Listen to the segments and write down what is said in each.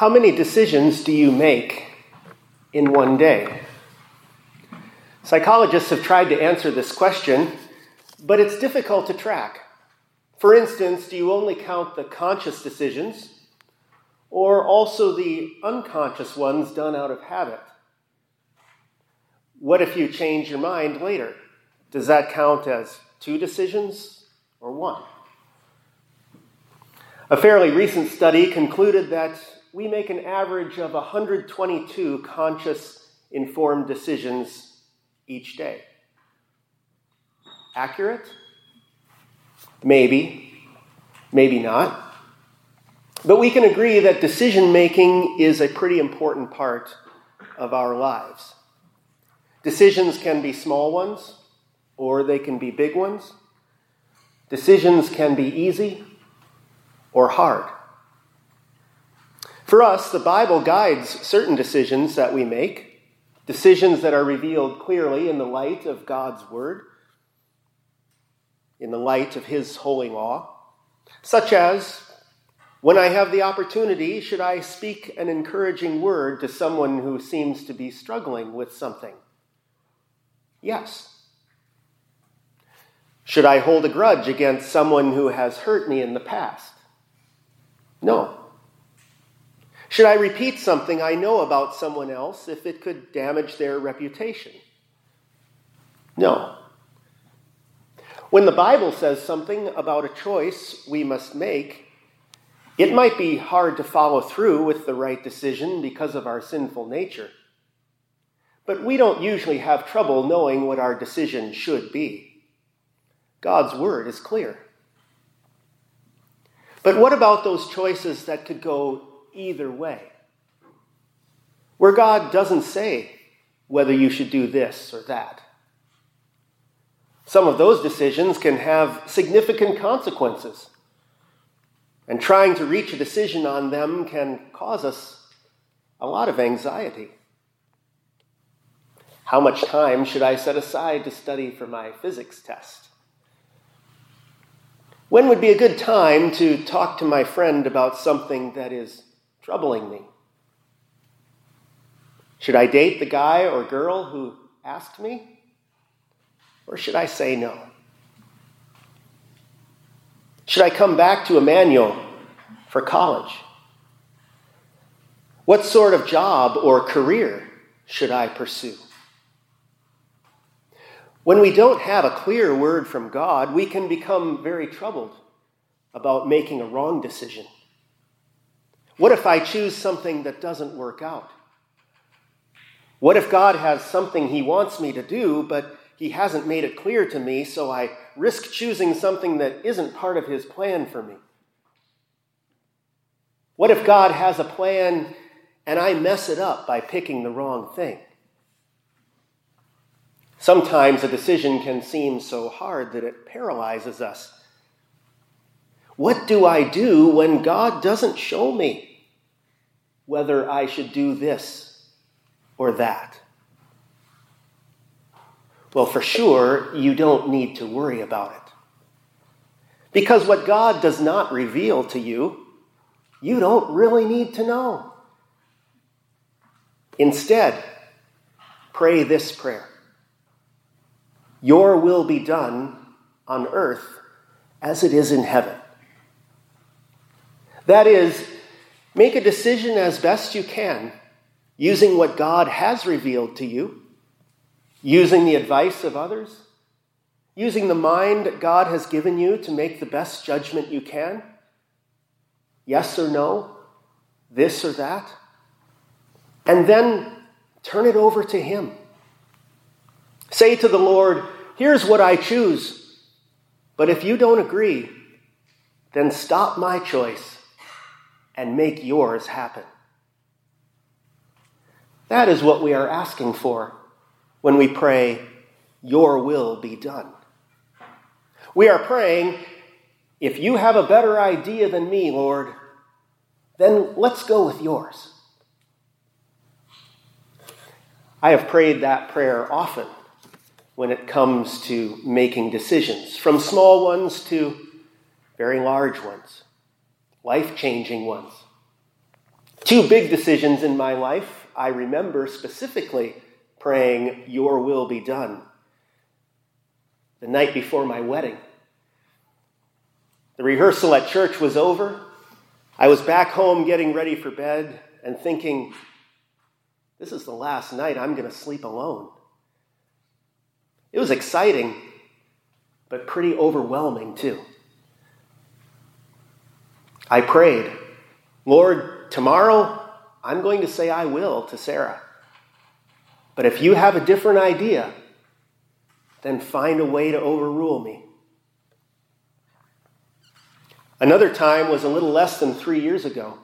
How many decisions do you make in one day? Psychologists have tried to answer this question, but it's difficult to track. For instance, do you only count the conscious decisions or also the unconscious ones done out of habit? What if you change your mind later? Does that count as two decisions or one? A fairly recent study concluded that we make an average of 122 conscious, informed decisions each day. Accurate? Maybe, maybe not. But we can agree that decision making is a pretty important part of our lives. Decisions can be small ones, or they can be big ones. Decisions can be easy or hard. For us, the Bible guides certain decisions that we make, decisions that are revealed clearly in the light of God's Word, in the light of His holy law, such as when I have the opportunity, should I speak an encouraging word to someone who seems to be struggling with something? Yes. Should I hold a grudge against someone who has hurt me in the past? No. Should I repeat something I know about someone else if it could damage their reputation? No. When the Bible says something about a choice we must make, it might be hard to follow through with the right decision because of our sinful nature. But we don't usually have trouble knowing what our decision should be. God's word is clear. But what about those choices that could go either way? Where God doesn't say whether you should do this or that. Some of those decisions can have significant consequences, and trying to reach a decision on them can cause us a lot of anxiety. How much time should I set aside to study for my physics test? When would be a good time to talk to my friend about something that is troubling me? Should I date the guy or girl who asked me? Or should I say no? Should I come back to Immanuel for college? What sort of job or career should I pursue? When we don't have a clear word from God, we can become very troubled about making a wrong decision. What if I choose something that doesn't work out? What if God has something He wants me to do, but He hasn't made it clear to me, so I risk choosing something that isn't part of His plan for me? What if God has a plan and I mess it up by picking the wrong thing? Sometimes a decision can seem so hard that it paralyzes us. What do I do when God doesn't show me whether I should do this or that? Well, for sure, you don't need to worry about it. Because what God does not reveal to you, you don't really need to know. Instead, pray this prayer your will be done on earth as it is in heaven. That is, make a decision as best you can using what God has revealed to you, using the advice of others, using the mind that God has given you to make the best judgment you can. Yes or no, this or that. And then turn it over to Him. Say to the Lord, Here's what I choose. But if you don't agree, then stop my choice and make yours happen. That is what we are asking for when we pray, Your will be done. We are praying, If you have a better idea than me, Lord, then let's go with yours. I have prayed that prayer often when it comes to making decisions, from small ones to very large ones, life changing ones. Two big decisions in my life, I remember specifically praying, Your will be done. The night before my wedding. The rehearsal at church was over. I was back home getting ready for bed and thinking, This is the last night I'm going to sleep alone. It was exciting, but pretty overwhelming too. I prayed, Lord, tomorrow I'm going to say I will to Sarah. But if you have a different idea, then find a way to overrule me. Another time was a little less than three years ago.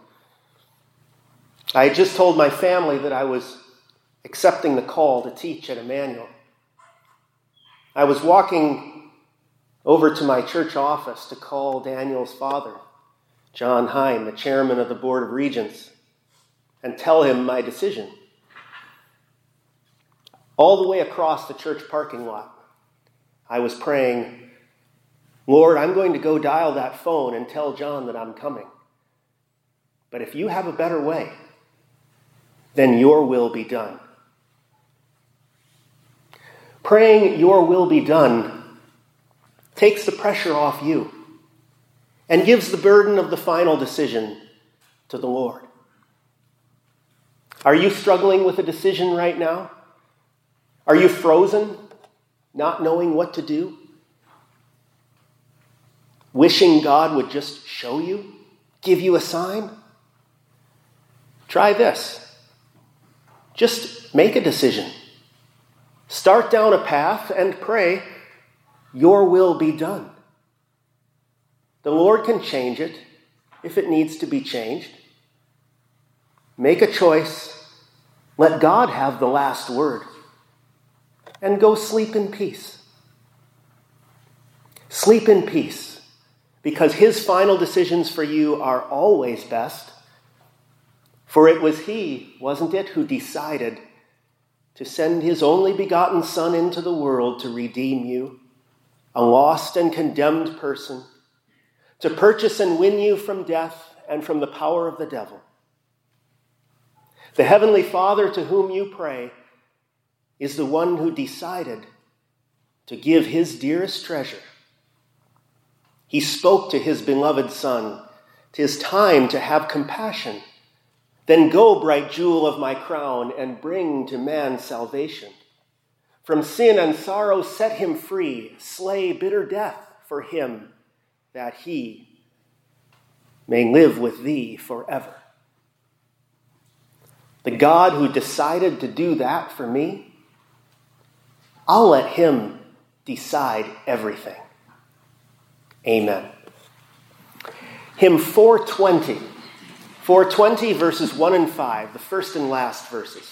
I had just told my family that I was accepting the call to teach at Immanuel. I was walking over to my church office to call Daniel's father, John Hine, the chairman of the Board of Regents, and tell him my decision. All the way across the church parking lot, I was praying, Lord, I'm going to go dial that phone and tell John that I'm coming. But if you have a better way, then your will be done. Praying, Your will be done, takes the pressure off you and gives the burden of the final decision to the Lord. Are you struggling with a decision right now? Are you frozen, not knowing what to do? Wishing God would just show you, give you a sign? Try this. Just make a decision. Start down a path and pray, Your will be done. The Lord can change it if it needs to be changed. Make a choice. Let God have the last word. And go sleep in peace. Sleep in peace because His final decisions for you are always best. For it was He, wasn't it, who decided to send his only begotten Son into the world to redeem you, a lost and condemned person, to purchase and win you from death and from the power of the devil. The Heavenly Father to whom you pray is the one who decided to give his dearest treasure. He spoke to his beloved Son, "Tis time to have compassion." Then go, bright jewel of my crown, and bring to man salvation. From sin and sorrow set him free, slay bitter death for him, that he may live with thee forever. The God who decided to do that for me, I'll let him decide everything. Amen. Hymn 420, 420 verses 1 and 5, the first and last verses.